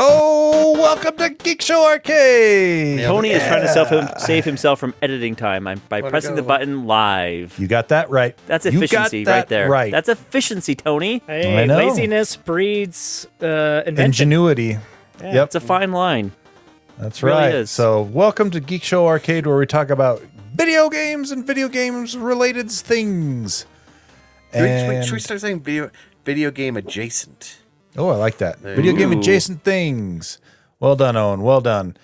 Oh, welcome to Geek Show Arcade. Tony is trying to self him, save himself from editing time I'm, by Let it pressing the button live. You got that right. That's You got efficiency that right there. Right. That's efficiency, Tony. Hey, I know. laziness breeds uh, invention. ingenuity. Yep, It's a fine line. that's really right. is. So, welcome to Geek Show Arcade, where we talk about video games and video games related things. Should we, should, we, And- should we start saying video video game adjacent? Oh, I like that. Video game adjacent things. Well done, Owen. Well done.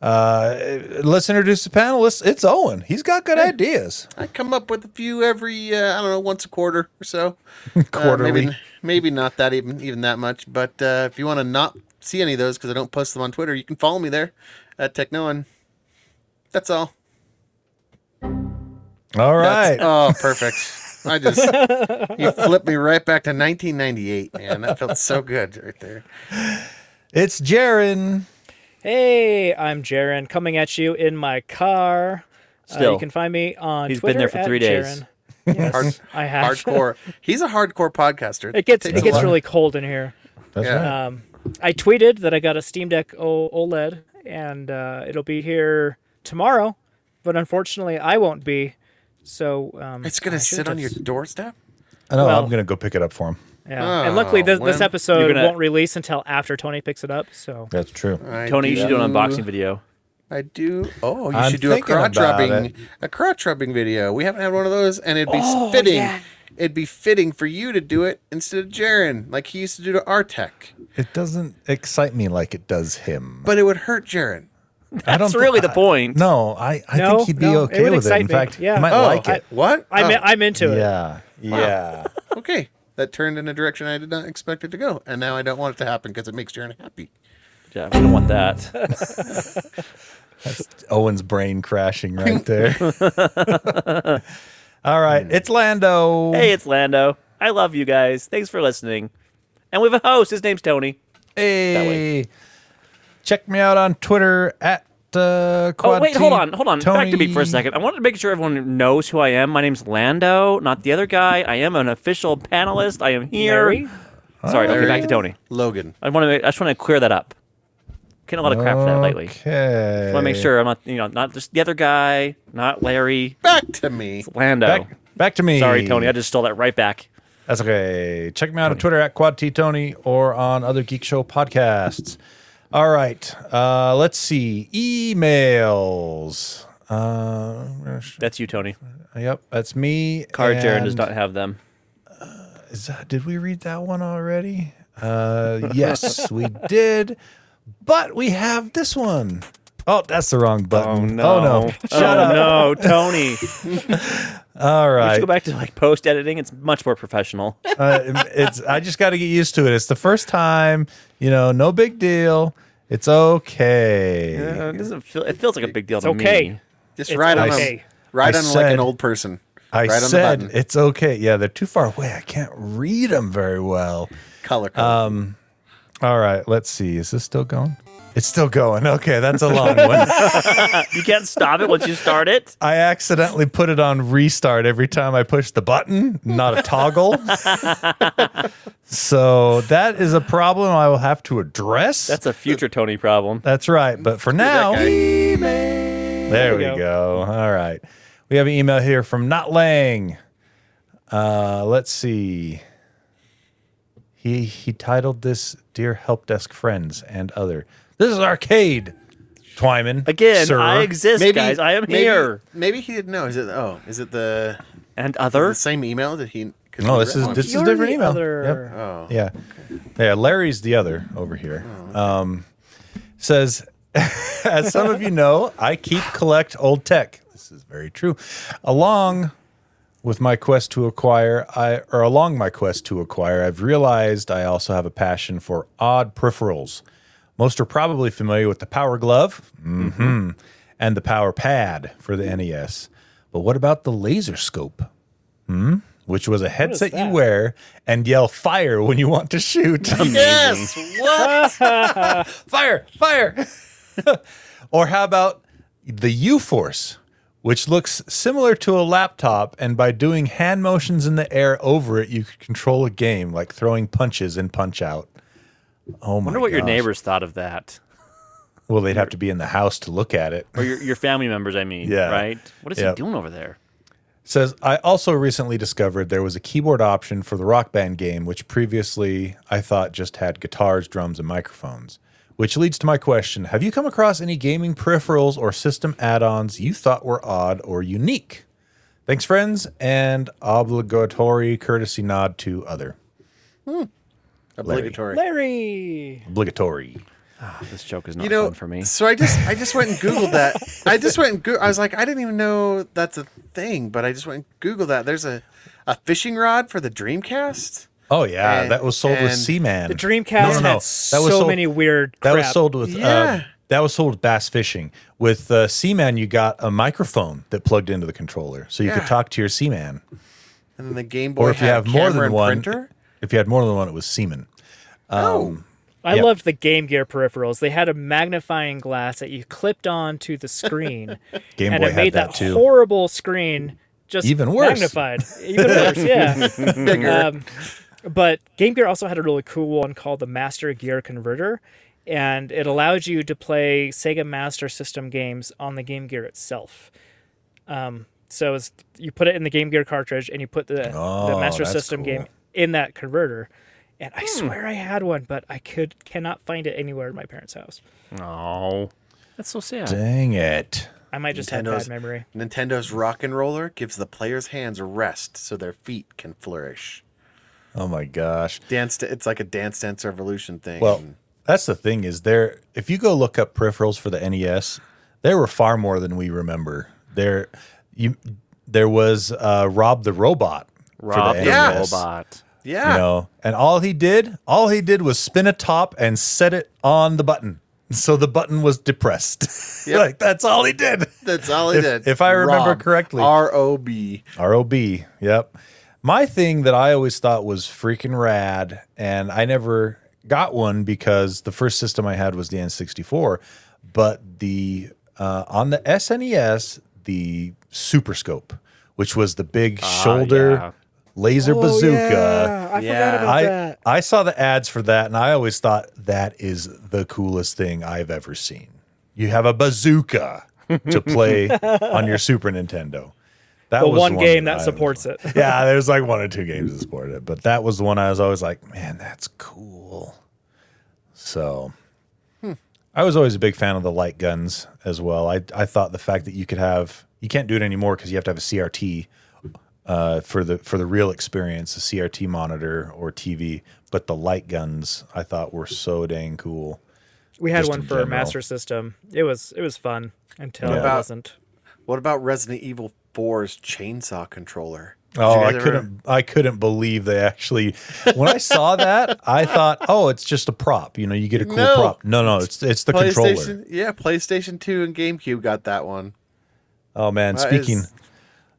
Uh, let's introduce the panelists. It's Owen. He's got good ideas. I come up with a few every uh, I don't know once a quarter or so. Uh, Quarterly. maybe, maybe not that even even that much. But uh, if you want to not see any of those because I don't post them on Twitter, you can follow me there at Technoan. That's all. All right. That's, oh, perfect. I just you flipped me right back to 1998, man. That felt so good right there. It's Jaron. Hey, I'm Jaron, coming at you in my car. Uh, Still. you can find me on He's been there for at three days. Jaron. Yes, Hard, I have. hardcore. He's a hardcore podcaster. It gets Takes it a gets lot. really cold in here. That's Yeah. right. Um, I tweeted that I got a Steam Deck o- OLED, and uh, it'll be here tomorrow, but unfortunately, I won't be. So um, It's gonna I sit should've on your doorstep. I know. well- I'm gonna go pick it up for him. Yeah. and luckily, this, this when- episode gonna- won't release until after Tony picks it up. So That's true. I Tony, you should do an unboxing video. I do. Oh, you I'm should do a thinking crotch about rubbing, it. a crotch rubbing video. We haven't had one of those, and it'd be Oh, fitting. yeah. It'd be fitting for you to do it instead of Jaron, like he used to do to Artec. It doesn't excite me like it does him. But it would hurt Jaron. I don't That's thi- really the I- point. No, I, I No, think he'd be no, okay would with it. In me. fact, Yeah. he might Oh, like I- it. what? I'm Oh, I'm into it. yeah. Yeah. okay. That turned in a direction I did not expect it to go, and now I don't want it to happen because it makes Jaron happy. Yeah, we don't want that. Owen's brain crashing right there. All right, it's Lando. hey, it's Lando. I love you guys. Thanks for listening. And we have a host. His name's Tony. Hey. Check me out on Twitter at uh, Oh wait, T- hold on, hold on. Back to me for a second. I wanted to make sure everyone knows who I am. My name's Lando, not the other guy. I am an official panelist. I am here. Larry? Sorry. Okay, Larry. back to Tony. Logan. I want to. I just want to clear that up. Getting a lot of crap for that lately. Okay. I want to make sure I'm not, you know, not just the other guy, not Larry, Back to me. Lando. Back, back to me. Sorry, Tony. I just stole that right back. That's okay. Check me out on Twitter at Quad T Tony or on other Geek Show podcasts. All right. Uh, let's see. Emails. Uh, That's you, Tony. yep, that's me. Card Jaron does not have them. Is that, did we read that one already? Uh, yes, we did. But we have this one. Oh, that's the wrong button. Oh no! Shut oh, up. no, Tony. All We right. should go back to like post editing. It's much more professional. uh, it's I just got to get used to it. It's the first time, you know, no big deal. It's okay. Uh, it doesn't feel. It feels like a big deal It's to okay. me. Just It's ride on okay. him. Ride I on like an old person. I right on the said button. it's okay. Yeah, they're too far away. I can't read them very well. Color code. Um, all right, let's see. Is this still going? It's still going. Okay, that's a long one. You can't stop it once you start it. I accidentally put it on restart every time I push the button, not a toggle. so that is a problem I will have to address. That's a future Tony problem. That's right. But for now, guy. there we we go. All right. We have an email here from Not Lang. Uh, let's see. He he titled this "Dear Help Desk Friends and Other." This is arcade. Twyman Again, sir. I exist, guys. I am maybe, here. Maybe he didn't know. Is it? Oh, is it the, And other the other. same email that he? 'cause No, this is this is You're a different the email. other- Yep. Oh, Yeah. Yeah, Larry's the other over here. Um, says, as some of you know, I keep collect old tech. This is very true. Along with my quest to acquire, I or along my quest to acquire, I've realized I also have a passion for odd peripherals. Most are probably familiar with the Power Glove hmm and the Power Pad for the NES. But what about the Laser Scope? Hmm? Which was a headset you wear and yell fire when you want to shoot. Yes. What? fire, fire. or how about the U Force, which looks similar to a laptop, and by doing hand motions in the air over it, you could control a game like throwing punches in Punch Out. Oh my Wonder what your neighbors thought of that, Well, they'd have to be in the house to look at it. or your your family members. I mean, Yeah. right? What is Yep. he doing over there? Says I also recently discovered there was a keyboard option for the Rock Band game, which previously I thought just had guitars, drums, and microphones. Which leads to my question: Have you come across any gaming peripherals or system add-ons you thought were odd or unique? Thanks, friends, and obligatory courtesy nod to other. Hmm. Obligatory. Larry. Obligatory. This joke is not You know, fun for me. so I just I just went and googled that. I just went and go- I was like, I didn't even know that's a thing, but I just went and googled that. There's a a fishing rod for the Dreamcast. Oh yeah, And- that was sold with and Seaman. The Dreamcast No, no, no. had That so was sold- many weird. That was sold with Yeah. uh, that was sold with bass fishing. With uh, Seaman, you got a microphone that plugged into the controller, so you Yeah. could talk to your Seaman. And then the Game Boy Or if you have more than one, printer. If you had more than one, it was Seaman. oh, I Yep. loved the Game Gear peripherals. They had a magnifying glass that you clipped onto the screen, Game and Boy it had made that, that, too. horrible screen just Even worse. magnified. Even worse, yeah. bigger. Um, but Game Gear also had a really cool one called the Master Gear Converter, and it allowed you to play Sega Master System games on the Game Gear itself. Um, so it's, you put it in the Game Gear cartridge, and you put the, the Oh, Master System cool. game in that converter. And I Hmm. swear I had one, but I could cannot find it anywhere in my parents' house. Oh, that's so sad. Dang it! I might just have Nintendo's- bad memory. Nintendo's Rock and Roller gives the player's hands a rest so their feet can flourish. Oh my gosh. Dance, it's like a Dance Dance Revolution thing. Well, that's the thing is there. If you go look up peripherals for the NES, there were far more than we remember. There, you there was uh, Rob the robot. Rob for the the NES. robot. Yeah, You know, and all he did, all he did was spin a top and set it on the button. So the button was depressed. Yep. like that's all he did. that's all he If- did. if I remember Rob, correctly. R O B. ROB. Yep. My thing that I always thought was freaking rad, and I never got one because the first system I had was the N64. But the uh, on the SNES, the Super Scope, which was the big shoulder yeah. Laser oh, bazooka. Oh, I Yeah. forgot about I, that. I saw the ads for that, and I always thought that is the coolest thing I've ever seen. You have a bazooka to play on your Super Nintendo. That The was one game I that supports it. yeah, there's like one or two games that support it, but that was the one I was always like, man, that's cool. So, I was always a big fan of the light guns as well. I I thought the fact that you could have you can't do it anymore because you have to have a CRT uh, for the for the real experience, a CRT monitor or TV. But the light guns I thought were so dang cool. We had one for general. Master System. It was it was fun until Yeah. it About- wasn't. What about Resident Evil 4's chainsaw controller? Did Oh, I couldn't I couldn't believe they actually when I saw that, I thought, "Oh, it's just a prop. You know, you get a cool No. prop." No, no, it's it's the controller. Yeah, PlayStation 2 and GameCube got that one. Oh man, That speaking is-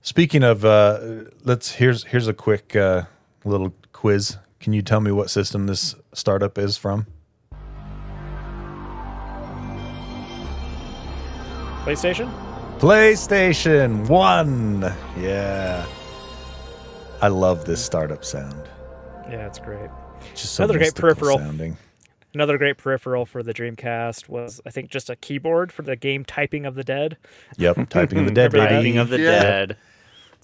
speaking of uh let's here's here's a quick uh little quiz. Can you tell me what system this startup is from? PlayStation? PlayStation 1. Yeah. I love this startup sound. Yeah, it's great. Just so Another great peripheral. sounding. Another great peripheral for the Dreamcast was, I think, just a keyboard for the game Typing of the Dead. Yep, typing in the dead baby. Typing of the Yeah. dead.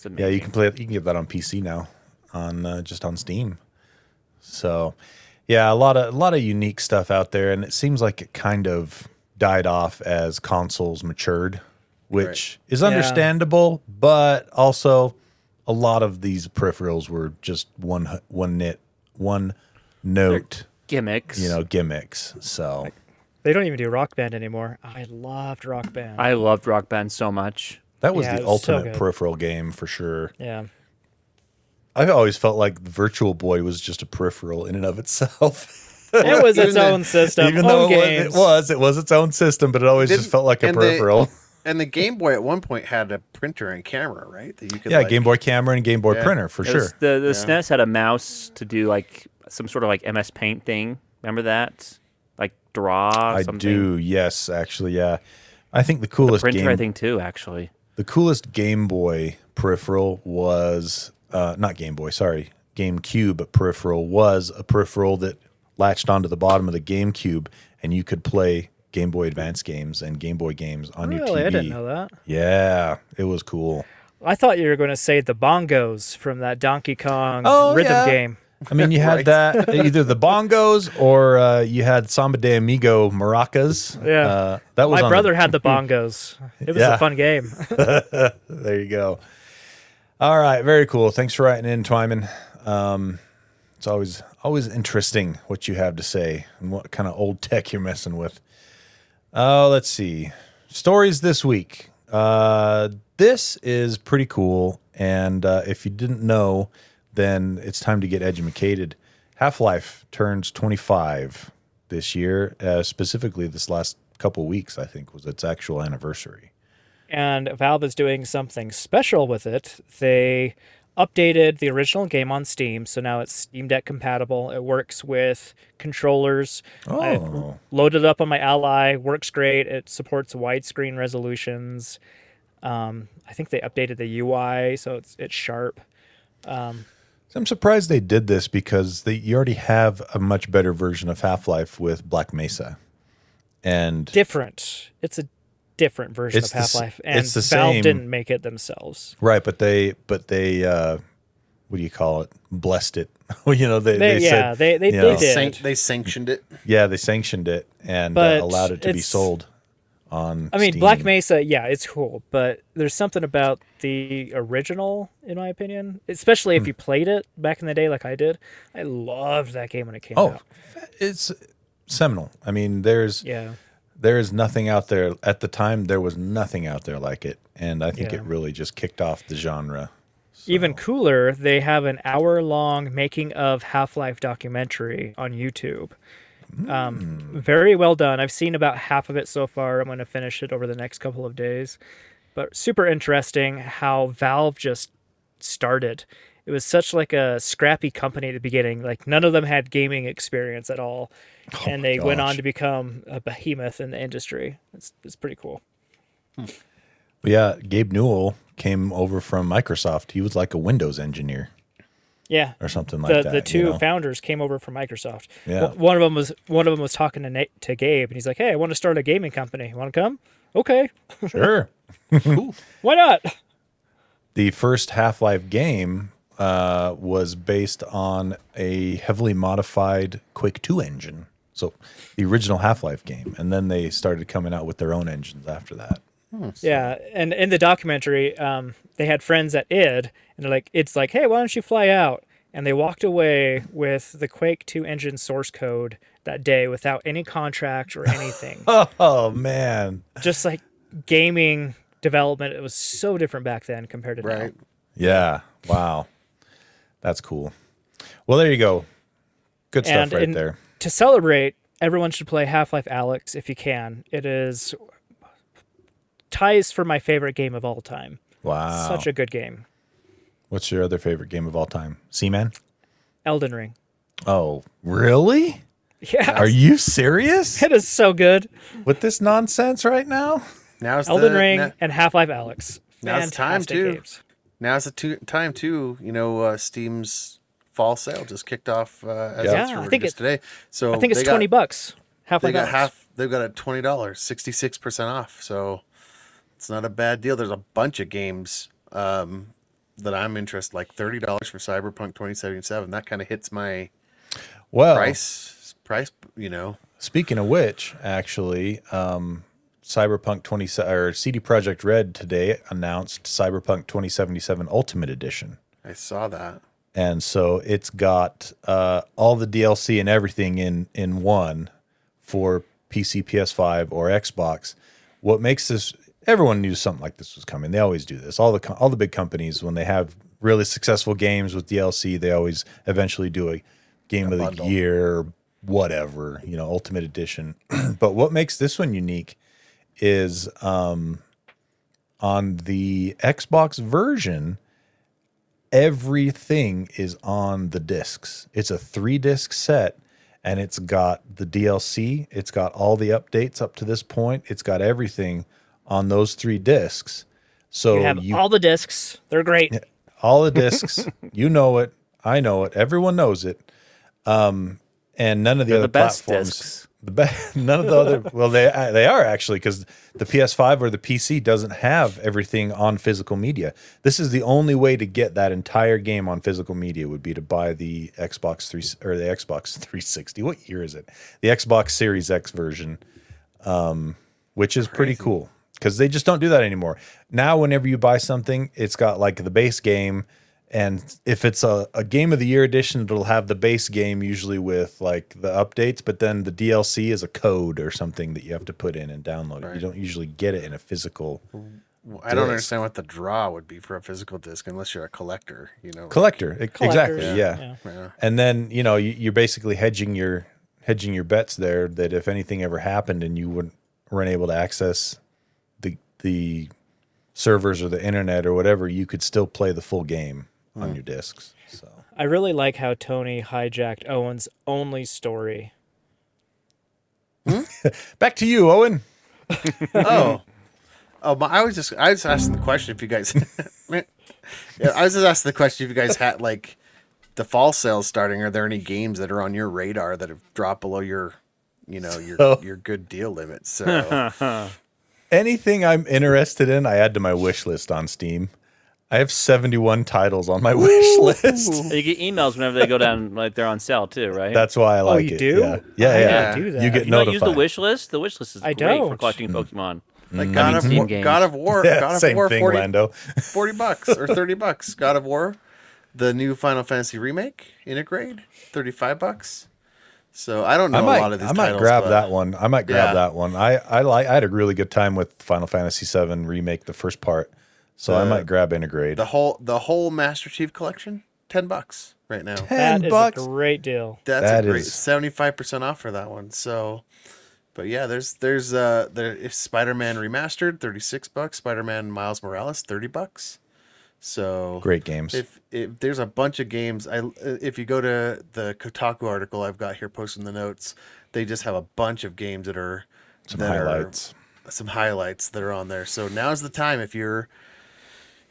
It's Yeah, you can play it. You can get that on PC now, on uh, just on Steam. So, yeah, a lot of a lot of unique stuff out there, and it seems like it kind of died off as consoles matured, which is Yeah. understandable, but also a lot of these peripherals were just one one nit one note, gimmicks. you know, gimmicks. So They don't even do Rock Band anymore. I loved Rock Band. I loved Rock Band so much. That was Yeah, the was ultimate good. peripheral game for sure. yeah. I've always felt like Virtual Boy was just a peripheral in and of itself. It was its Even the- own system. Even own though it was, games. it was, it was its own system, but it always just Didn't- felt like a and the- peripheral. And the Game Boy at one point had a printer and camera, right? That you could yeah, like, Game Boy camera and Game Boy Yeah. printer for was- sure. The the Yeah. SNES had a mouse to do like some sort of like MS Paint thing. Remember that? Like draw I something. do, yes, actually, yeah. I think the The coolest printer, game, I think too. Actually, the coolest Game Boy peripheral was uh, not Game Boy, sorry, GameCube peripheral was a peripheral that latched onto the bottom of the GameCube, and you could play Game Boy Advance games and Game Boy games on your TV. Really, I didn't know that. Yeah, it was cool. I thought you were going to say the bongos from that Donkey Kong Oh, rhythm yeah. game. I mean, you had that either the bongos or uh, you had Samba de Amigo maracas. Yeah. uh, that was My brother had the bongos. It was Yeah. a fun game. There you go. All right, very cool. Thanks for writing in, Twyman. Um, it's always always interesting what you have to say and what kind of old tech you're messing with. Oh, let's see. Stories this week. Uh, this is pretty cool, and uh, if you didn't know, then it's time to get educated. Half Life turns 25 this year, uh, specifically this last couple weeks. I think was its actual anniversary. and Valve is doing something special with it. They updated the original game on Steam, so now it's Steam Deck compatible. It works with controllers. I Oh. loaded up on my Ally, works great. It supports widescreen resolutions. Um, I think they updated the UI, so it's it's sharp. I'm surprised they did this because they you already have a much better version of Half Life with Black Mesa, and Different. It's a different version It's of Half Life, and it's the Valve same- didn't make it themselves. right, but they but they uh, what do you call it? Blessed it. well, you know they, They, they yeah, said they they, they know, did. San- they sanctioned it. yeah they sanctioned it and uh, allowed it to be sold on. I mean, Steam. Black Mesa, yeah, it's cool, but there's something about the original, in my opinion, especially Hmm. if you played it back in the day, like I did. I loved that game when it came Oh, out. it's seminal. I mean, there's Yeah, there is nothing out there at the time. There was nothing out there like it, and I think Yeah. it really just kicked off the genre. even cooler, they have an hour-long making of Half-Life documentary on YouTube. Um, Hmm. very well done. I've seen about half of it so far. I'm going to finish it over the next couple of days. But super interesting how Valve just started. It was such like a scrappy company at the beginning. Like none of them had gaming experience at all, and they went on to become a behemoth in the industry. It's it's pretty cool. But yeah, Gabe Newell came over from Microsoft. He was like a Windows engineer Yeah, or something like the that. the two you know? founders came over from Microsoft. Yeah. One- One of them was one of them was talking to Nate, to Gabe, and he's like, "Hey, I want to start a gaming company. Want to come? Okay, Sure. why not?" The first Half Life game uh, was based on a heavily modified Quake 2 engine. So the original Half Life game. And then they started coming out with their own engines after that. Yeah, and in the documentary, um, they had friends at id, and they're like, "It's like, hey, why don't you fly out?" And they walked away with the Quake Two engine source code that day without any contract or anything. Oh, man. Just like gaming development, it was so different back then compared to Right. now. Yeah. Wow. That's cool. Well, there you go. Good stuff And right in- there. To celebrate, everyone should play Half Life Alyx if you can. It is ties for my favorite game of all time. Wow. Such a good game. What's your other favorite game of all time? Seaman? Elden Ring. Oh, really? Yeah, Are you serious it is so good. with this nonsense right now? Now's Elden the, Ring na- and Half Life Alyx. Now's the time, Fantastic too. games. now's the two, time too. You know, uh, Steam's fall sale just kicked off uh, as Yeah. Yeah, I think this it- today. So I think it's they got- twenty bucks. Half They Life got Alyx. half. They've got a twenty dollars, sixty six percent off. So it's not a bad deal. There's a bunch of games um, that I'm interested. Like thirty dollars for Cyberpunk 2077. That kind of hits my Well, price. Price. You know. Speaking of which, actually, um, Cyberpunk 20 or CD Projekt Red today announced Cyberpunk 2077 Ultimate Edition. I saw that. And so it's got uh, all the DLC and everything in in one for PC, PS5, or Xbox. What makes this everyone knew something like this was coming. They always do this. All the all the big companies when they have really successful games with DLC, they always eventually do a game of the year, or whatever, you know, Ultimate Edition. but what makes this one unique is um, on the Xbox version everything is on the discs. It's a three disc set and it's got the DLC, it's got all the updates up to this point, it's got everything on those three discs. So You have you all the discs. They're great. all the discs, you know it, I know it, everyone knows it. Um, and none of the They're other the best platforms. discs. The be- none of the other well they uh, they are actually because the PS5 or the PC doesn't have everything on physical media. This is the only way to get that entire game on physical media would be to buy the Xbox three or the Xbox 360. What year is it? The Xbox Series X version, um, which is pretty cool because they just don't do that anymore. Now, whenever you buy something, it's got like the base game. And if it's a, a game of the year edition, it'll have the base game usually with like the updates, but then the DLC is a code or something that you have to put in and download it. You don't usually get it in a physical I don't understand what the draw would be for a physical disc unless you're a collector. You know, like- collector. E- Exactly. Collectors, Yeah. Yeah. And then, you know, you, you're basically hedging your hedging your bets there that if anything ever happened and you wouldn't weren't able to access the the servers or the internet or whatever, you could still play the full game on hmm. your discs. So I really like how Tony hijacked Owen's only story. Hmm? back to you, Owen. oh, oh, my, I was just I was asking the question if you guys. yeah, I was just asking the question if you guys had like the fall sales starting. Are there any games that are on your radar that have dropped below your, you know, your So- your good deal limit? So Anything I'm interested in, I add to my wish list on Steam. I have 71 titles on my wish list. You get emails whenever they go down, like they're on sale too, right? That's why I oh, like oh, you it. do? Yeah, yeah, I yeah. didn't do that. You get you don't notified. use the wish list. The wish list is I great for don't. collecting mm. Pokemon. like mm. God of Steam War, games. God of War, Yeah, God of same War, thing, 40, Lando. 40 bucks or 30 bucks. God of War, the new Final Fantasy remake, Intergrade, 35 bucks. So I don't know I might, a lot of these I might titles, grab but- that one. I might grab Yeah. that one. I I like. I had a really good time with Final Fantasy VII remake, the first part. So I might grab Intergrade. The whole the whole Master Chief collection, 10 bucks right now. Ten That is bucks. a great deal. That's that a great seventy five percent off for that one. So, but yeah, there's there's uh there if Spider Man remastered thirty six bucks, Spider Man Miles Morales thirty bucks. So Great games. If if there's a bunch of games, I if you go to the Kotaku article I've got here posting the notes, they just have a bunch of games that are Some that are- highlights. some highlights that are on there. So now's the time if you're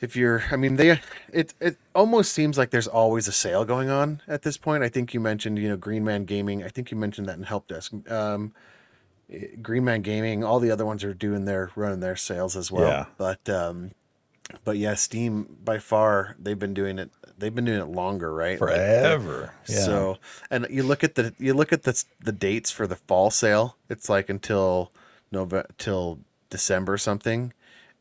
if you're I mean they it it almost seems like there's always a sale going on at this point. I think you mentioned, you know, Green Man Gaming. I think you mentioned that in Help Desk. Um eh, Green Man Gaming, all the other ones are doing their running their sales as well. Yeah. But um but yeah, Steam by far they've been doing it they've been doing it longer, right? Like, Forever. Yeah. so, and you look at the you look at the the dates for the fall sale. It's like until November till December something,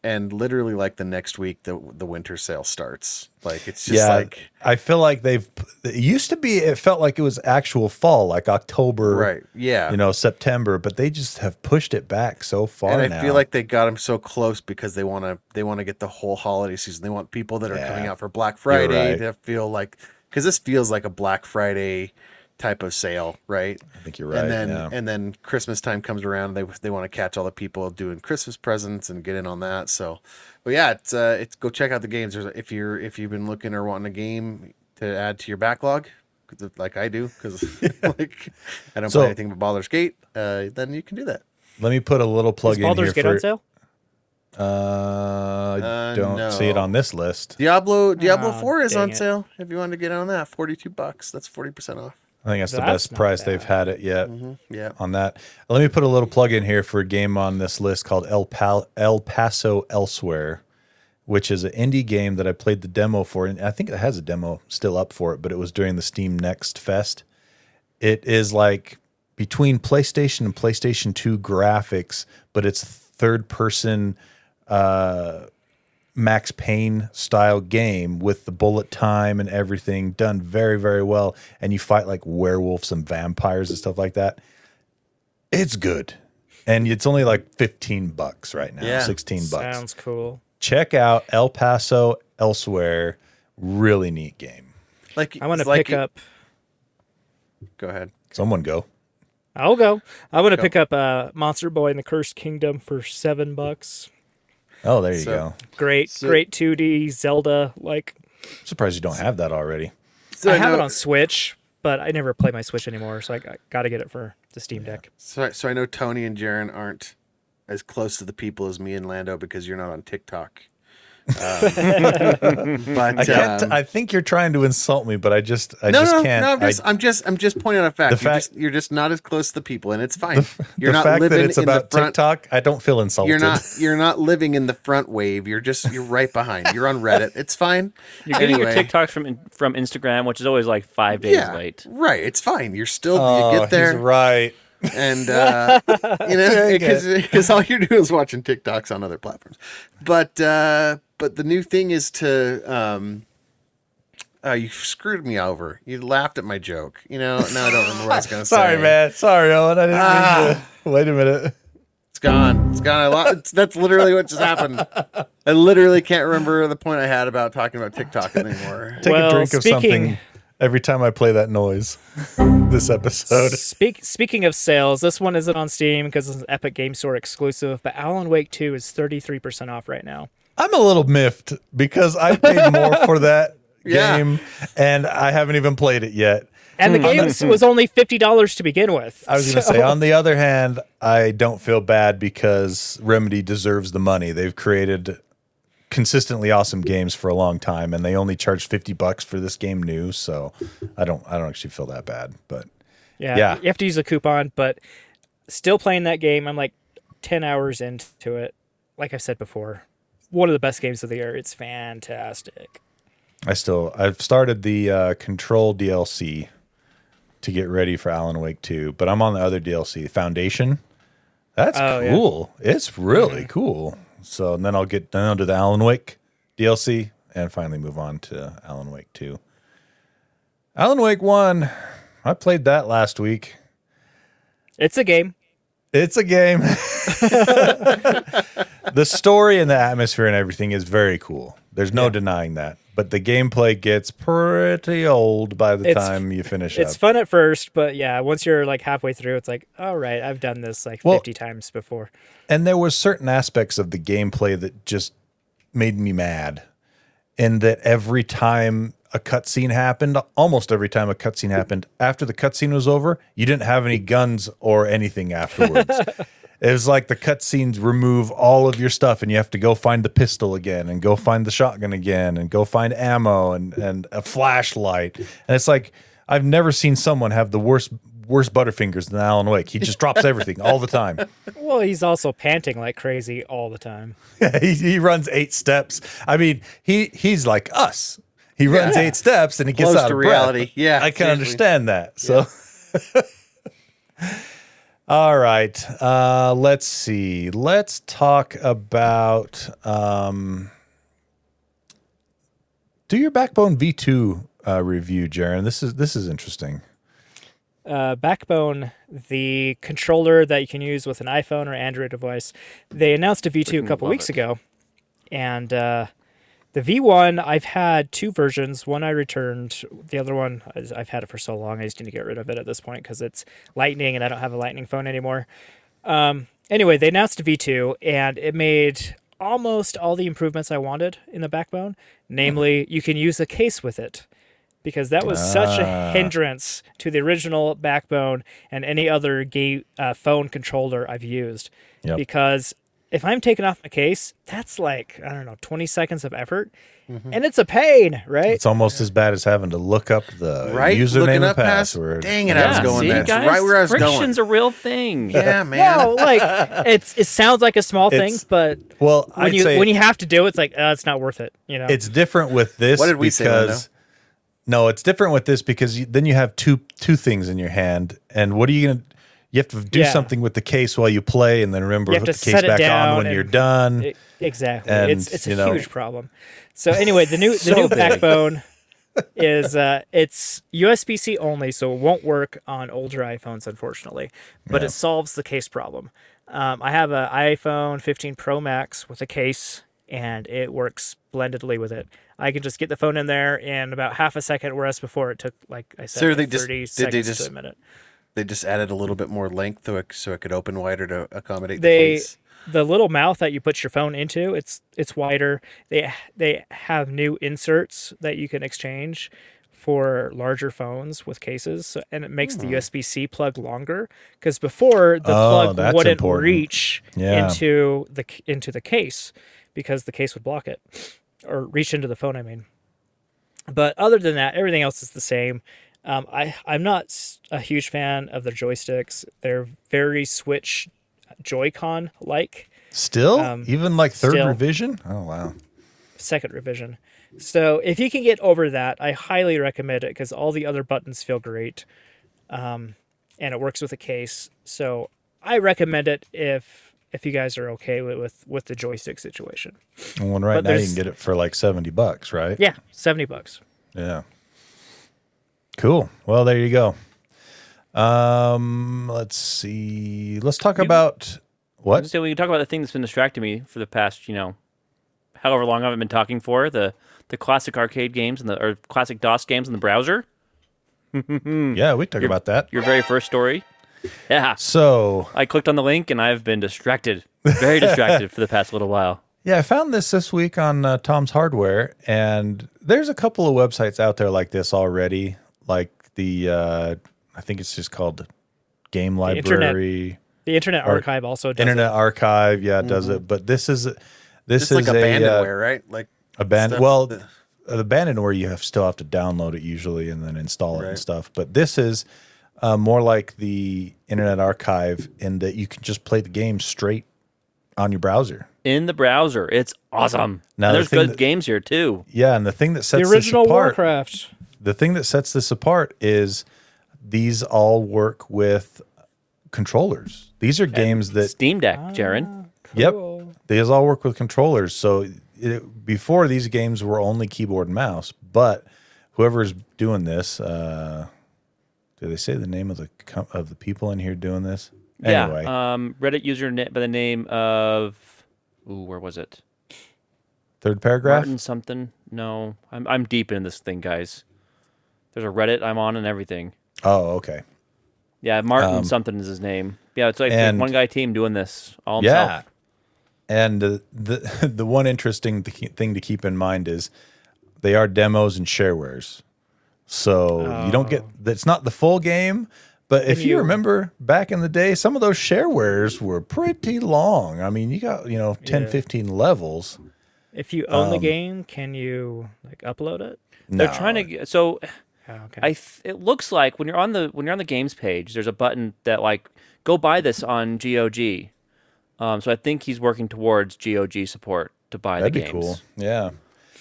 and literally like the next week the the winter sale starts. Like it's just yeah, like I feel like they've. It used to be. It felt like it was actual fall, like October, right, yeah. You know, September, but they just have pushed it back so far and I now. feel like they got them so close because they want to they want to get the whole holiday season. They want people that are coming out for Black Friday right. to feel like because this feels like a Black Friday type of sale, right? I think you're right. and then yeah. and then Christmas time comes around. They they want to catch all the people doing Christmas presents and get in on that. So, but yeah, it's uh, it's go check out the games. There's if you're if you've been looking or wanting a game to add to your backlog, like I do, because like I don't So- play anything but Baldur's Gate. Uh, then you can do that. Let me put a little plug Is in Baldur's here Gate for. on sale? Uh, I Uh, don't see it on this list. Diablo Diablo Ah, Four is on it. sale. If you want to get on that, forty two bucks. That's forty percent off. I think that's the That's best not price they've had it yet Yeah. on that. Let me put a little plug in here for a game on this list called El, Pal- El Paso Elsewhere, which is an indie game that I played the demo for, and I think it has a demo still up for it, but it was during the Steam Next Fest. It is like between PlayStation and PlayStation 2 graphics, but it's third person uh, Max Payne style game with the bullet time and everything done very, very well. And you fight like werewolves and vampires and stuff like that. It's good. And it's only like 15 bucks right now, Yeah. 16 bucks. Sounds cool. Check out El Paso Elsewhere. Really neat game. Like I want to it's like pick you- up. Go ahead. Someone go. I'll go. I want to pick up uh, Monster Boy and the Cursed Kingdom for seven bucks. Oh, there you So- go. Great, So- great 2D Zelda. Like surprised you don't have that already. So I have it know- on Switch, but I never play my Switch anymore, so I got to get it for the Steam Deck. So, so I know Tony and Jaron aren't as close to the people as me and Lando because you're not on TikTok. But I can't. um, I think you're trying to insult me, but I just, I no, just no, can't. no. I'm just, I, am just, I'm just pointing out a fact. The You're, fact- just, you're just not as close to the people, and it's fine. You're the not fact living that it's in about the front. TikTok, I don't feel insulted. You're not, you're not living in the front wave. You're just, you're right behind. You're on Reddit. It's fine. You're getting Anyway. your TikToks from from Instagram, which is always like five days Yeah, late. right. It's fine. You're still, Oh, you get there. He's right. and uh, you know because because all you're doing is watching TikToks on other platforms. But uh, but the new thing is to um, uh, you screwed me over. You laughed at my joke. You know now I don't remember what I was going to say. Sorry, man. Sorry, Owen. I didn't Ah. mean to. Wait a minute. It's gone. It's gone. I lo- it's, that's literally what just happened. I literally can't remember the point I had about talking about TikTok anymore. Take Well, a drink of speaking- something every time I play that noise. this episode. Speak, speaking of sales, this one isn't on Steam because it's an Epic Game Store exclusive, but Alan Wake 2 is 33% off right now. I'm a little miffed because I paid more for that Yeah. game and I haven't even played it yet. And the hmm. game was, was only $50 to begin with. I was going to say, on the other hand, I don't feel bad because Remedy deserves the money. They've created consistently awesome games for a long time, and they only charge fifty bucks for this game new. So I don't, I don't actually feel that bad. But Yeah, Yeah. You have to use a coupon, but still playing that game. I'm like 10 hours into it. Like I said before, one of the best games of the year. It's fantastic. I still, I've started the uh, Control DLC to get ready for Alan Wake two, but I'm on the other DLC, Foundation. That's Oh, yeah. cool. It's really cool. So and then I'll get down I'll the Alan Wake DLC and finally move on to Alan Wake 2. Alan Wake 1, I played that last week. It's a game. It's a game. the story and the atmosphere and everything is very cool. There's no denying that. But the gameplay gets pretty old by the It's- time you finish it. It's up. fun at first, but yeah, once you're like halfway through, it's like, all right, I've done this like Well- 50 times before. and there were certain aspects of the gameplay that just made me mad. In that every time a cutscene happened, almost every time a cutscene happened, after the cutscene was over, you didn't have any guns or anything afterwards. it was like the cutscenes remove all of your stuff, and you have to go find the pistol again, and go find the shotgun again, and go find ammo and and a flashlight. And it's like I've never seen someone have the worst worst butterfingers than Alan Wake. He just drops everything all the time. Well, he's also panting like crazy all the time. he, he runs eight steps. I mean, he he's like us. He runs eight steps and he gets Close out to of breath. reality. Yeah, I can seriously. understand that. So, all right, uh, let's see. Let's talk about. Um, do your Backbone V two uh, review, Jaron. This is this is interesting. uh, Backbone, the controller that you can use with an iPhone or Android device, they announced a V2 a couple weeks it. ago, and uh, the V1 I've had two versions. One I returned, the other one I've had it for so long I just need to get rid of it at this point because it's Lightning and I don't have a Lightning phone anymore. Um, anyway, they announced a V2 and it made almost all the improvements I wanted in the Backbone. Namely, you can use a case with it because that was such Ah. a hindrance to the original backbone and any other ga- uh, phone controller I've used. Yep. Because if I'm taking off my case, that's like I don't know, 20 seconds of effort, and it's a pain, right? It's almost as bad as having to look up the Right? username Looking and up pass- password. Dang it, I was Yeah, going see, there. Guys, right where I was going. friction's a real thing. Yeah, man. no, like it's it sounds like a small thing, but Well, when I'd you say when you have to do it, it's like uh, it's not worth it. You know, it's different with this What did we say, because no, it's different with this because you, then you have two two things in your hand, and what are you gonna? You have to do Yeah. something with the case while you play, and then remember You to put to the case it back on when and- you're done. E- exactly. And, it's it's a know- huge problem. So anyway, the new the new big. backbone is uh it's USB C only, so it won't work on older iPhones, unfortunately. But Yeah. it solves the case problem. Um, I have an iPhone 15 Pro Max with a case, and it works splendidly with it. I can just get the phone in there in about half a second, whereas before it took, like I said, So like they just- 30 did they seconds just- to a minute. They just added a little bit more length so it, so it could open wider to accommodate they the case. the little mouth that you put your phone into it's it's wider they they have new inserts that you can exchange for larger phones with cases so- and it makes the hmm. USB-C plug longer because before the Oh, plug wouldn't important. reach Yeah. into the into the case because the case would block it or reach into the phone. I mean, but other than that, everything else is the same. Um, I I'm not a huge fan of the joysticks. They're very Switch Joy-Con like Still, Um, even like third still. revision. Oh wow. second revision. So if you can get over that, I highly recommend it because all the other buttons feel great, um, and it works with a case. So I recommend it if if you guys are okay with with, with the joystick situation. And right But now you can get it for like seventy bucks, right? Yeah, seventy bucks. Yeah. Cool. Well, there you go. Um, let's see. Let's talk about what? So we can talk about the thing that's been distracting me for the past, you know, however long I've been talking for the the classic arcade games and the or classic DOS games in the browser. Yeah, we talk about that. Your very first story. Yeah, So, I clicked on the link and I've been distracted, very distracted for the past little while. yeah, I found this this week on uh, Tom's Hardware, and there's a couple of websites out there like this already. Like the, uh, I think it's just called Game Library, The Internet Or Archive also does Internet Archive. Yeah, it does it. But this is this It's like is a uh, abandonware, right? Like abandoned. stuff Well, that- the abandonware you have still have to download it usually and then install it and stuff. But this is uh, more like the Internet Archive in that you can just play the game straight on your browser. In the browser, it's awesome. Now, And the there's thing good that- games here too. Yeah, and the thing that sets The original this apart, Warcraft. The thing that sets this apart is these all work with controllers. These are games that Steam Deck, Jaron. Yep. Cool. These all work with controllers. So it, before these games were only keyboard and mouse, but whoever's doing this, uh, do they say the name of the com- of the people in here doing this? Anyway, Yeah. Um, Reddit user by the name of, ooh, where was it? third paragraph. Martin something. No, I'm I'm deep in this thing, guys. There's a Reddit I'm on and everything. Oh, okay. Yeah, Martin Um, something is his name. Yeah, it's like and- one guy team doing this all Yeah. himself. And uh, the the one interesting th- thing to keep in mind is they are demos and sharewares. So you don't get that's not the full game, but if you you- remember back in the day, some of those sharewares were pretty long. I mean, you got, you know, 10, Yeah. 15 levels. If you own the Um, game, can you like upload it? They're trying to get so Oh, okay. I th- it looks like when you're on the when you're on the games page, there's a button that like go buy this on GOG. Um, so I think he's working towards GOG support to buy That'd the be games. cool. Yeah.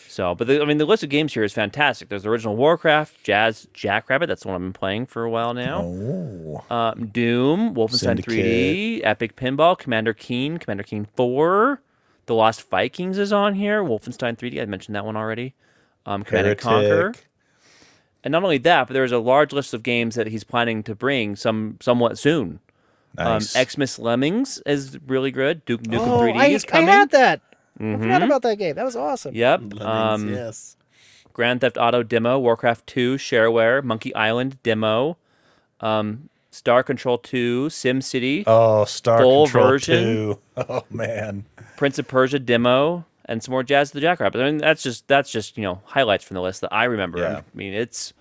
So, but the, I mean, the list of games here is fantastic. There's the original Warcraft, Jazz Jackrabbit. That's the one I've been playing for a while now. Oh. Um, Doom, Wolfenstein 3D, Epic Pinball, Commander Keen, Commander Keen 4, The Lost Vikings is on here, Wolfenstein 3D. I mentioned that one already. Um, Command and Conquer. Heretic. And not only that, but there's a large list of games that he's planning to bring some somewhat soon. Nice. Um, Xmas Lemmings is really good. Duke Nukem oh, 3D I, is coming. I coming. had that. I Mhm. forgot about that game. That was awesome. Yep. Lemmings, Um, yes. Grand Theft Auto demo, Warcraft 2 shareware, Monkey Island demo, um, Star Control 2, Sim City, oh, Star full Control version. 2. Oh, man. Prince of Persia demo, and some more Jazz the Jackrabbit. I mean, that's just that's just you know highlights from the list that I remember. Yeah. I mean, it's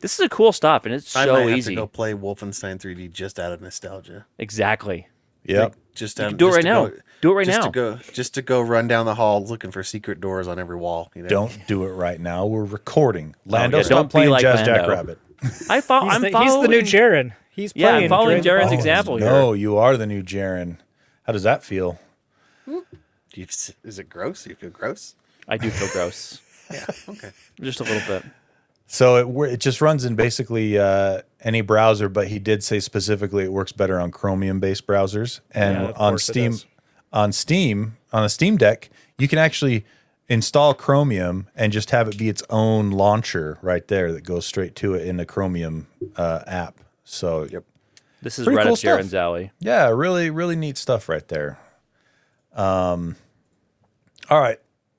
this is a cool stuff, and it's I so have easy. to go play Wolfenstein 3D just out of nostalgia. Exactly. Yep. Just You out, can do it just right now. go- Do it right just now. To go, just to go run down the hall looking for secret doors on every wall. You know? Don't do it right now. We're recording. Oh, Lando, yeah, stop don't be playing like Jazz Lando. Jackrabbit. I follow. He's, I'm the, following. he's the new Jaron. He's Yeah, I'm playing following during Jaron's ball. example oh, here. No, you are the new Jaron. How does that feel? Hmm? Do you, is it gross? Do You feel gross? I do feel gross, Yeah. Okay. just a little bit. So it it just runs in basically uh, any browser, but he did say specifically it works better on Chromium based browsers and Yeah, on Steam. On Steam, on a Steam Deck, you can actually install Chromium and just have it be its own launcher right there that goes straight to it in the Chromium uh, app. So Yep. This is Pretty right cool up stuff. Jaron's alley. Yeah, really, really neat stuff right there. Um, all right.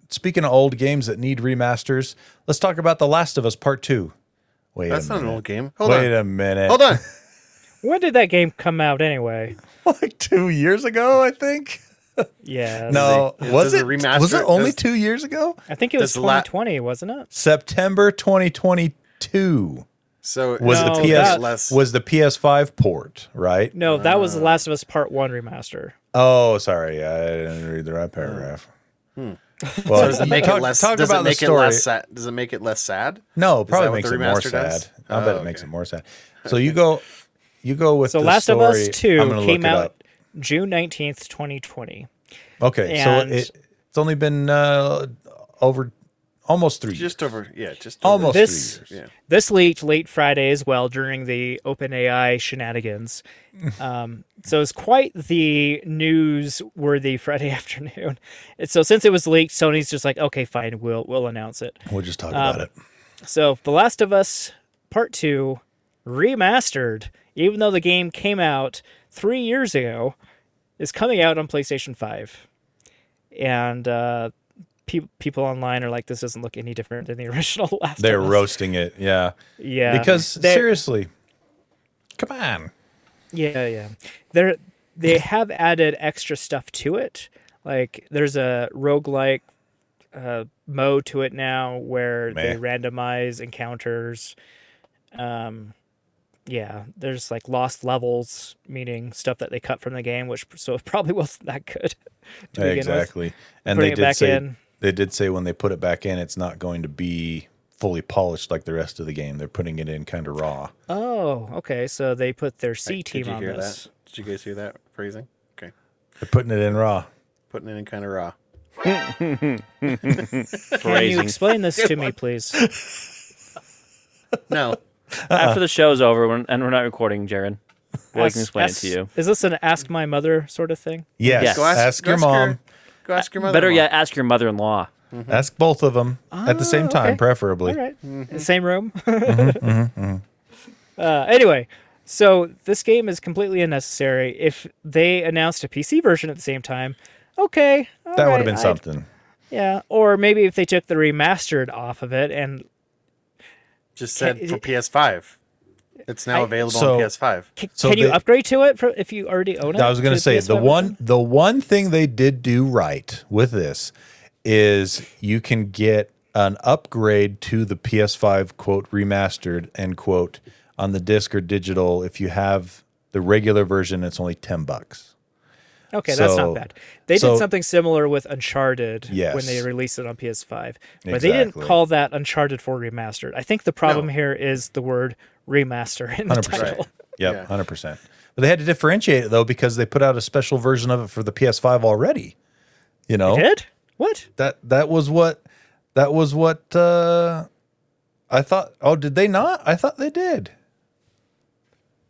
Speaking of old games that need remasters, let's talk about The Last of Us Part Two. Wait That's a not an old game. Hold on. Wait on. a minute. Hold on. When did that game come out anyway? like two years ago, I think. Yeah. No, Does it- was does it? it remaster was it it? only Does- two years ago? I think it was Does la- 2020, wasn't it? September 2022 So was No, the PS that- less was the PS5 port, right? No, that was Uh. The Last of Us Part 1 remaster. Oh, sorry, I didn't read the right paragraph. Well, So does it make talk, it less? talk does about it make the it story. less sad? Does it make it less sad? No, it probably makes it more does? sad. I bet Oh, it makes it more sad. So you go, you go with So the Last of story. Us I'm 2 gonna look came it out up. June 19th, 2020. Okay, so it, it's only been uh, over almost three. years. Just over, yeah, just over- almost This- three years. Yeah. This leaked late Friday as well during the OpenAI shenanigans. Um, so it's quite the news-worthy Friday afternoon. And so since it was leaked, Sony's just like, okay, fine, we'll we'll announce it. We'll just talk Um, about it. So The Last of Us Part Two remastered, even though the game came out three years ago, is coming out on PlayStation Five, and uh, pe- people online are like, this doesn't look any different than the original Last. They're roasting it, yeah. yeah, Because They- seriously, come on. Yeah, yeah. They're they have added extra stuff to it. Like there's a roguelike uh, mode to it now where they randomize encounters. Um yeah, there's like lost levels, meaning stuff that they cut from the game, which so it probably wasn't that good. to begin with. exactly. And Putting they did back say in. They did say when they put it back in, it's not going to be fully polished like the rest of the game. They're putting it in kind of raw. Oh, okay. So they put their C Did team you on hear this. that? Did you guys hear that phrasing? Okay, They're putting it in raw. putting it in kind of raw. Can you explain this to me, please? No, uh-uh. After the show's over when, and we're not recording, Jared, well, I can explain ask- it to you. Is this an ask my mother sort of thing? Yes. Yes. go ask, Ask go your mom. Go ask your mother. Better yet, ask your mother-in-law. Mm-hmm. Ask both of them at the same Oh, time, okay. preferably. All right. Mm-hmm. Mm-hmm. Same room. Uh, anyway, so this game is completely unnecessary. If they announced a PC version at the same time, okay. all That would right, have been I'd- something. Yeah. Or maybe if they took the remastered off of it and Just said Can- for PS5. It's now I- available So- on PS5. can, So can you they- upgrade to it for, if you already own it? I was going to to say PS5 the version? one the one thing they did do right with this is you can get an upgrade to the PS5 quote remastered end quote on the disc or digital if you have the regular version it's only 10 bucks. Okay, that's not bad. They so- did something similar with Uncharted when they released it on PS5, but they didn't call that Uncharted 4 remastered. I think the problem No. here is the word remaster in the 100%. title. Yep, Yeah. 100%. But they had to differentiate it though because they put out a special version of it for the PS5 already. You know? Did what? That that was what that was what uh I thought oh did they not? I thought they did.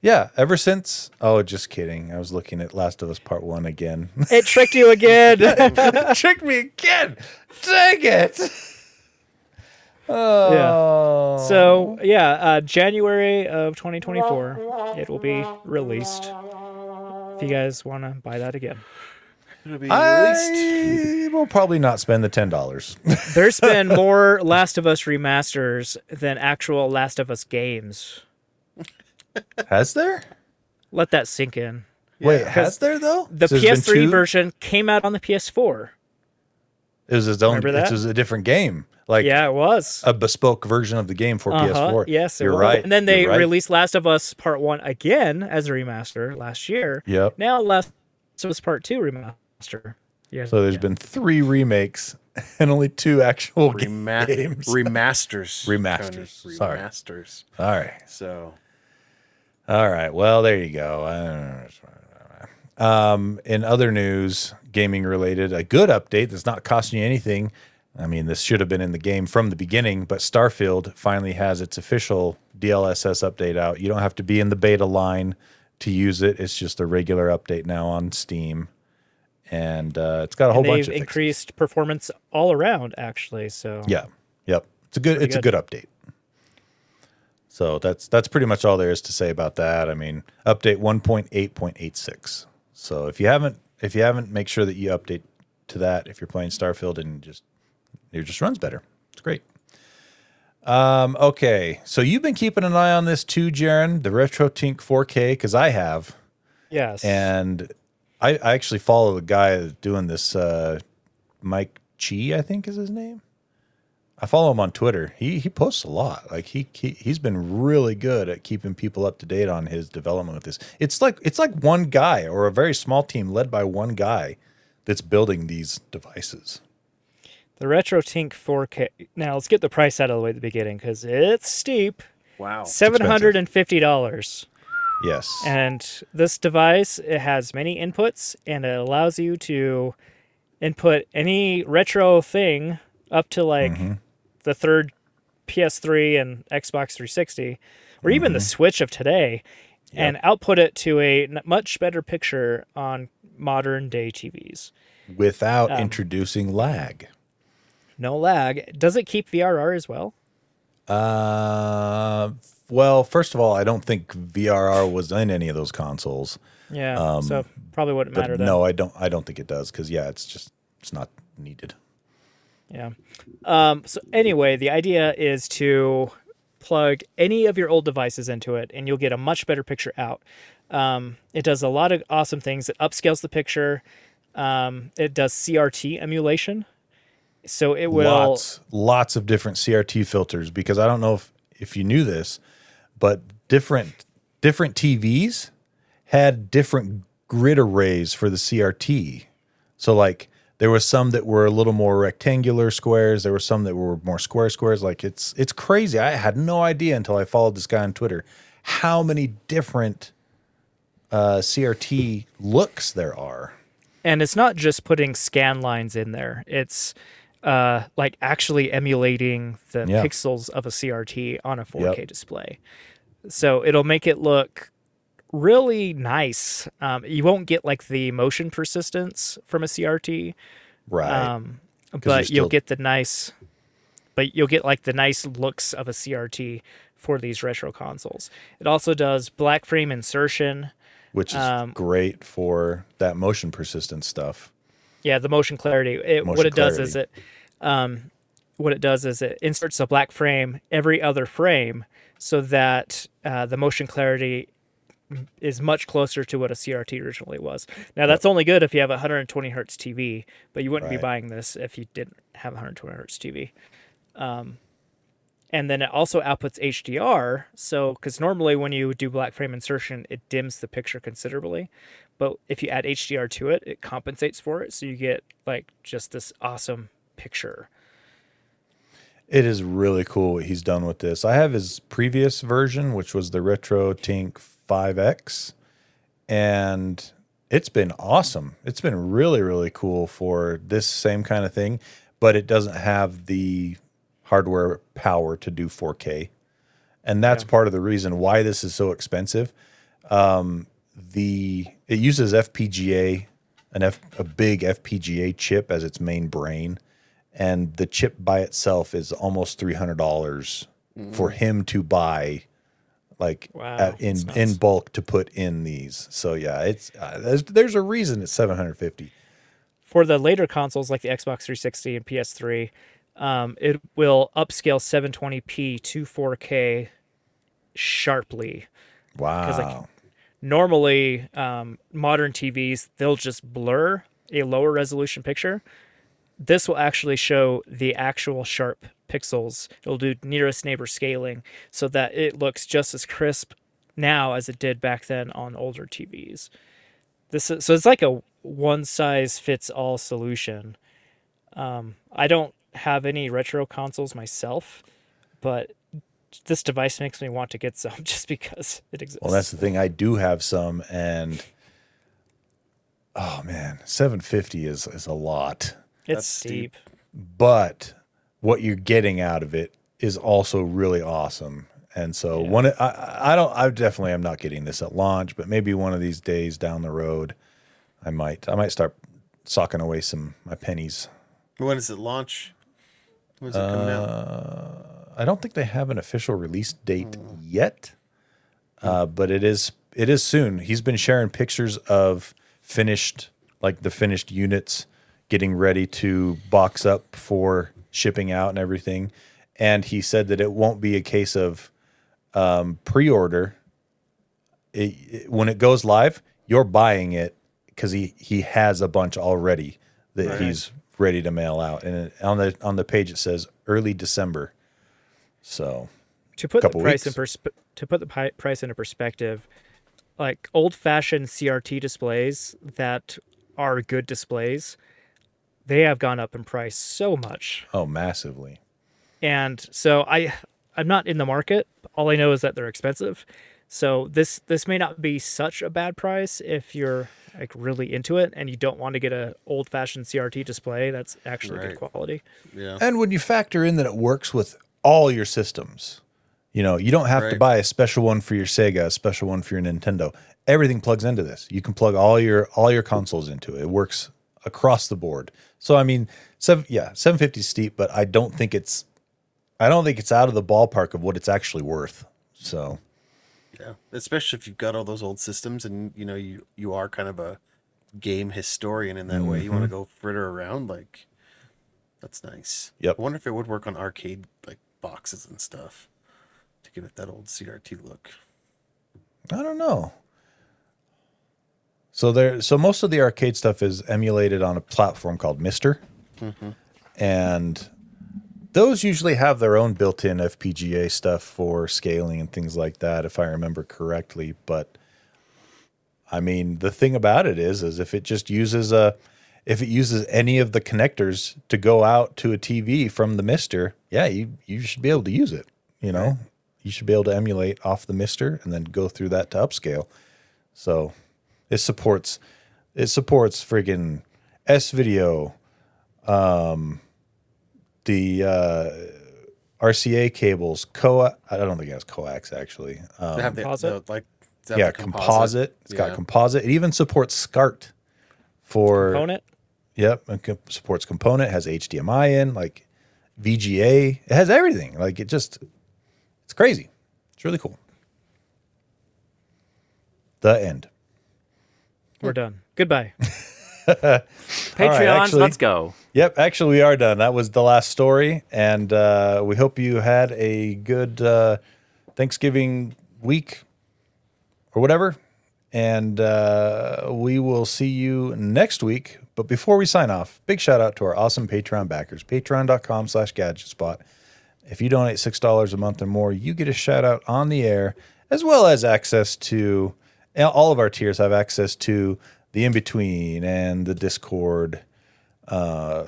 Yeah, ever since oh just kidding. I was looking at Last of Us Part 1 again. It tricked you again. Tricked me again. Dang it. Oh. Yeah. so yeah, uh, January of 2024, it will be released. If you guys want to buy that again, It'll be. I will probably not spend the $10. there's been more Last of Us remasters than actual Last of Us games. Has there? Let that sink in. Wait, has there though? The So PS3 version came out on the PS4. It was its own. It was a different game, like Yeah, it was. a bespoke version of the game for Uh-huh, PS4. Yes, you're was. right. And then they right. released Last of Us Part One again as a remaster last year. Yep. Now Last of Us Part Two remaster. Yeah. So there's been three remakes and only two actual Rema- games. remasters. Remasters. Tony. Sorry. Remasters. All right. So All right. Well, there you go. I don't know. Um, in other news, gaming related, a good update that's not costing you anything. I mean, this should have been in the game from the beginning, but Starfield finally has its official DLSS update out. You don't have to be in the beta line to use it. It's just a regular update now on Steam, and uh, it's got a whole and bunch they've of increased performance all around, actually. So Yeah. Yep. It's a good it's good. a good update. So that's that's pretty much all there is to say about that. I mean, update 1.8.86. So if you haven't if you haven't make sure that you update to that if you're playing Starfield and just it just runs better. It's great. Um okay. So you've been keeping an eye on this too, Jaron, the RetroTink 4K cuz I have yes, and I, I actually follow the guy that's doing this uh, Mike Chi, I think is his name. I follow him on Twitter. He he posts a lot. Like he, he he's been really good at keeping people up to date on his development with this. It's like it's like one guy or a very small team led by one guy that's building these devices. The RetroTink 4K. Now let's get the price out of the way at the beginning because it's steep. Wow. Seven hundred and fifty dollars. Yes. And this device it has many inputs and it allows you to input any retro thing up to like Mm-hmm. the third PS3 and Xbox 360 or even Mm-hmm. the Switch of today and output it to a much better picture on modern day TVs. Without Um, introducing lag. No lag. Does it keep VRR as well? Uh, well, first of all, I don't think VRR was in any of those consoles. Yeah. so probably wouldn't Um, But matter then. no, I don't. I don't think it does because yeah, it's just it's not needed. Yeah. Um, so anyway, the idea is to plug any of your old devices into it, and you'll get a much better picture out. Um, it does a lot of awesome things. It upscales the picture. Um, it does CRT emulation, so it will. lots lots of different CRT filters because I don't know if if you knew this, but different different TVs had different grid arrays for the CRT. So like there was some that were a little more rectangular squares, there were some that were more square squares. Like it's it's crazy. I had no idea until I followed this guy on Twitter how many different uh, CRT looks there are. and it's not just putting scan lines in there. It's uh, like actually emulating the Yeah. pixels of a CRT on a 4K Yep. display. So it'll make it look really nice. Um, you won't get like the motion persistence from a CRT, Right. um, but you'll get the nice, but you'll get like the nice looks of a CRT for these retro consoles. It also does black frame insertion. which is um, great for that motion persistence stuff. Yeah, the motion clarity. It, what Motion it does is it, um, what it does is it inserts a black frame every other frame, so that uh, the motion clarity is much closer to what a CRT originally was. Now that's only good if you have a 120 hertz TV, but you wouldn't be buying this if you didn't have a 120 hertz TV. Um, and then it also outputs HDR. So, because normally when you do black frame insertion, it dims the picture considerably. But if you add HDR to it, it compensates for it. So you get like just this awesome picture. It is really cool what he's done with this. I have his previous version, which was the RetroTink 5X, and it's been awesome. It's been really, really cool for this same kind of thing, but it doesn't have the hardware power to do 4K. And that's part of the reason why this is so expensive. Um, the it uses FPGA, an F, a big FPGA chip as its main brain, and the chip by itself is almost three hundred dollars for him to buy, like Wow, at- in nuts. in bulk to put in these. So yeah, it's uh, there's there's a reason it's seven hundred fifty. For the later consoles like the Xbox 360 and PS3, um, it will upscale 720p to 4K sharply. Wow. Normally um, modern TVs they'll just blur a lower resolution picture. This will actually show the actual sharp pixels. It'll do nearest neighbor scaling so that it looks just as crisp now as it did back then on older TVs. This is, so it's like a one size fits all solution. Um, I don't have any retro consoles myself, but this device makes me want to get some just because it exists. Well, that's the thing. I do have some, and oh man, seven fifty is is a lot. It's steep. steep. But what you're getting out of it is also really awesome. And so Yeah. one, I, I don't, I definitely am not getting this at launch, but maybe one of these days down the road, I might, I might start socking away some my pennies. When does it launch? When's it coming out? Uh, I don't think they have an official release date yet, uh, but it is it is soon. He's been sharing pictures of finished, like the finished units, getting ready to box up for shipping out and everything. And he said that it won't be a case of um, pre-order. It, it- when it goes live, you're buying it because he he has a bunch already that Right. he's ready to mail out. And on the on the page it says early December. So to put the couple price in weeks. persp- to put the pi- price into perspective, like old fashioned CRT displays that are good displays, they have gone up in price so much. Oh, massively. And so I I'm not in the market. All I know is that they're expensive. So this this may not be such a bad price if you're like really into it and you don't want to get a old fashioned CRT display that's actually Right. good quality. Yeah. And when you factor in that it works with all your systems, you know, you don't have to buy a special one for your Sega, a special one for your Nintendo. Everything plugs into this. You can plug all your all your consoles into it. It works across the board. So I mean, seven yeah, 750 is steep, but I don't think it's I don't think it's out of the ballpark of what it's actually worth. So Yeah. Especially if you've got all those old systems and you know you you are kind of a game historian in that way. You want to mm-hmm. go fritter around like that's nice. Yep. I wonder if it would work on arcade like boxes and stuff to give it that old CRT look. I don't know. So there, so most of the arcade stuff is emulated on a platform called MiSTer, mm-hmm. and those usually have their own built-in FPGA stuff for scaling and things like that, if I remember correctly. But I mean, the thing about it is, is if it just uses a, if it uses any of the connectors to go out to a TV from the MiSTer, yeah, you you should be able to use it. You know, you should be able to emulate off the MiSTer and then go through that to upscale. So it supports it supports friggin' S video, um, the uh, RCA cables, coa. I don't think it has coax actually. Um, They have the, composite? the like have yeah, the composite. It's got composite. It even supports SCART for Component. Yep, and supports component. Has HDMI in, like VGA. It has everything. Like it just, it's crazy. It's really cool. The end. We're done. Goodbye. Patreons, actually- let's go. Yep, actually, we are done. That was the last story, and uh, we hope you had a good uh, Thanksgiving week or whatever. And uh, we will see you next week. But before we sign off, big shout out to our awesome Patreon backers, patreon.com slash gadgetspot. If you donate $6 a month or more, you get a shout out on the air, as well as access to all of our tiers have access to the in between and the Discord uh,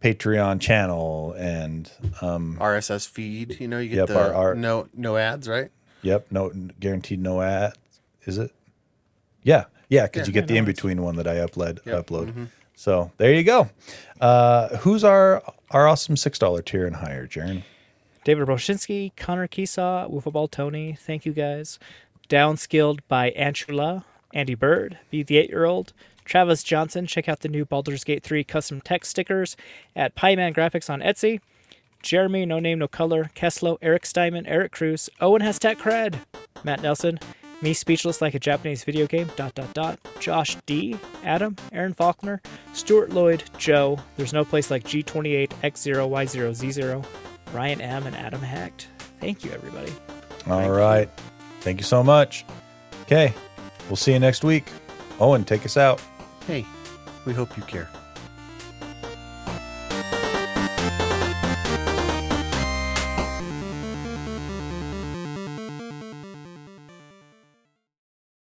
Patreon channel and um, RSS feed. You know, you get Yep, the our- our- no no ads, right? yep, no guaranteed no ads. Is it? Yeah, yeah, because Yeah, you get yeah, the no in between one that I upload. Yep, Upload. So there you go. Uh, who's our our awesome six dollar tier and higher, Jaron? David Broshinsky, Connor Keesaw, Wiffleball Tony, thank you guys. Downskilled by Antula, Andy Bird, Be the Eight Year Old, Travis Johnson. Check out the new Baldur's Gate 3 custom text stickers at Pieman Graphics on Etsy. Jeremy, No Name, No Color, Keslo, Eric Steinman, Eric Cruz, Owen has tech cred, Matt Nelson, me speechless like a Japanese video game, dot dot dot, Josh D, Adam, Aaron Faulkner, Stuart Lloyd, Joe, There's No Place Like G28, X0, Y0, Z0, Ryan M, and Adam Hacked. Thank you, everybody. All right, Thank you so much. Okay, we'll see you next week. Owen, take us out. Hey, we hope you care.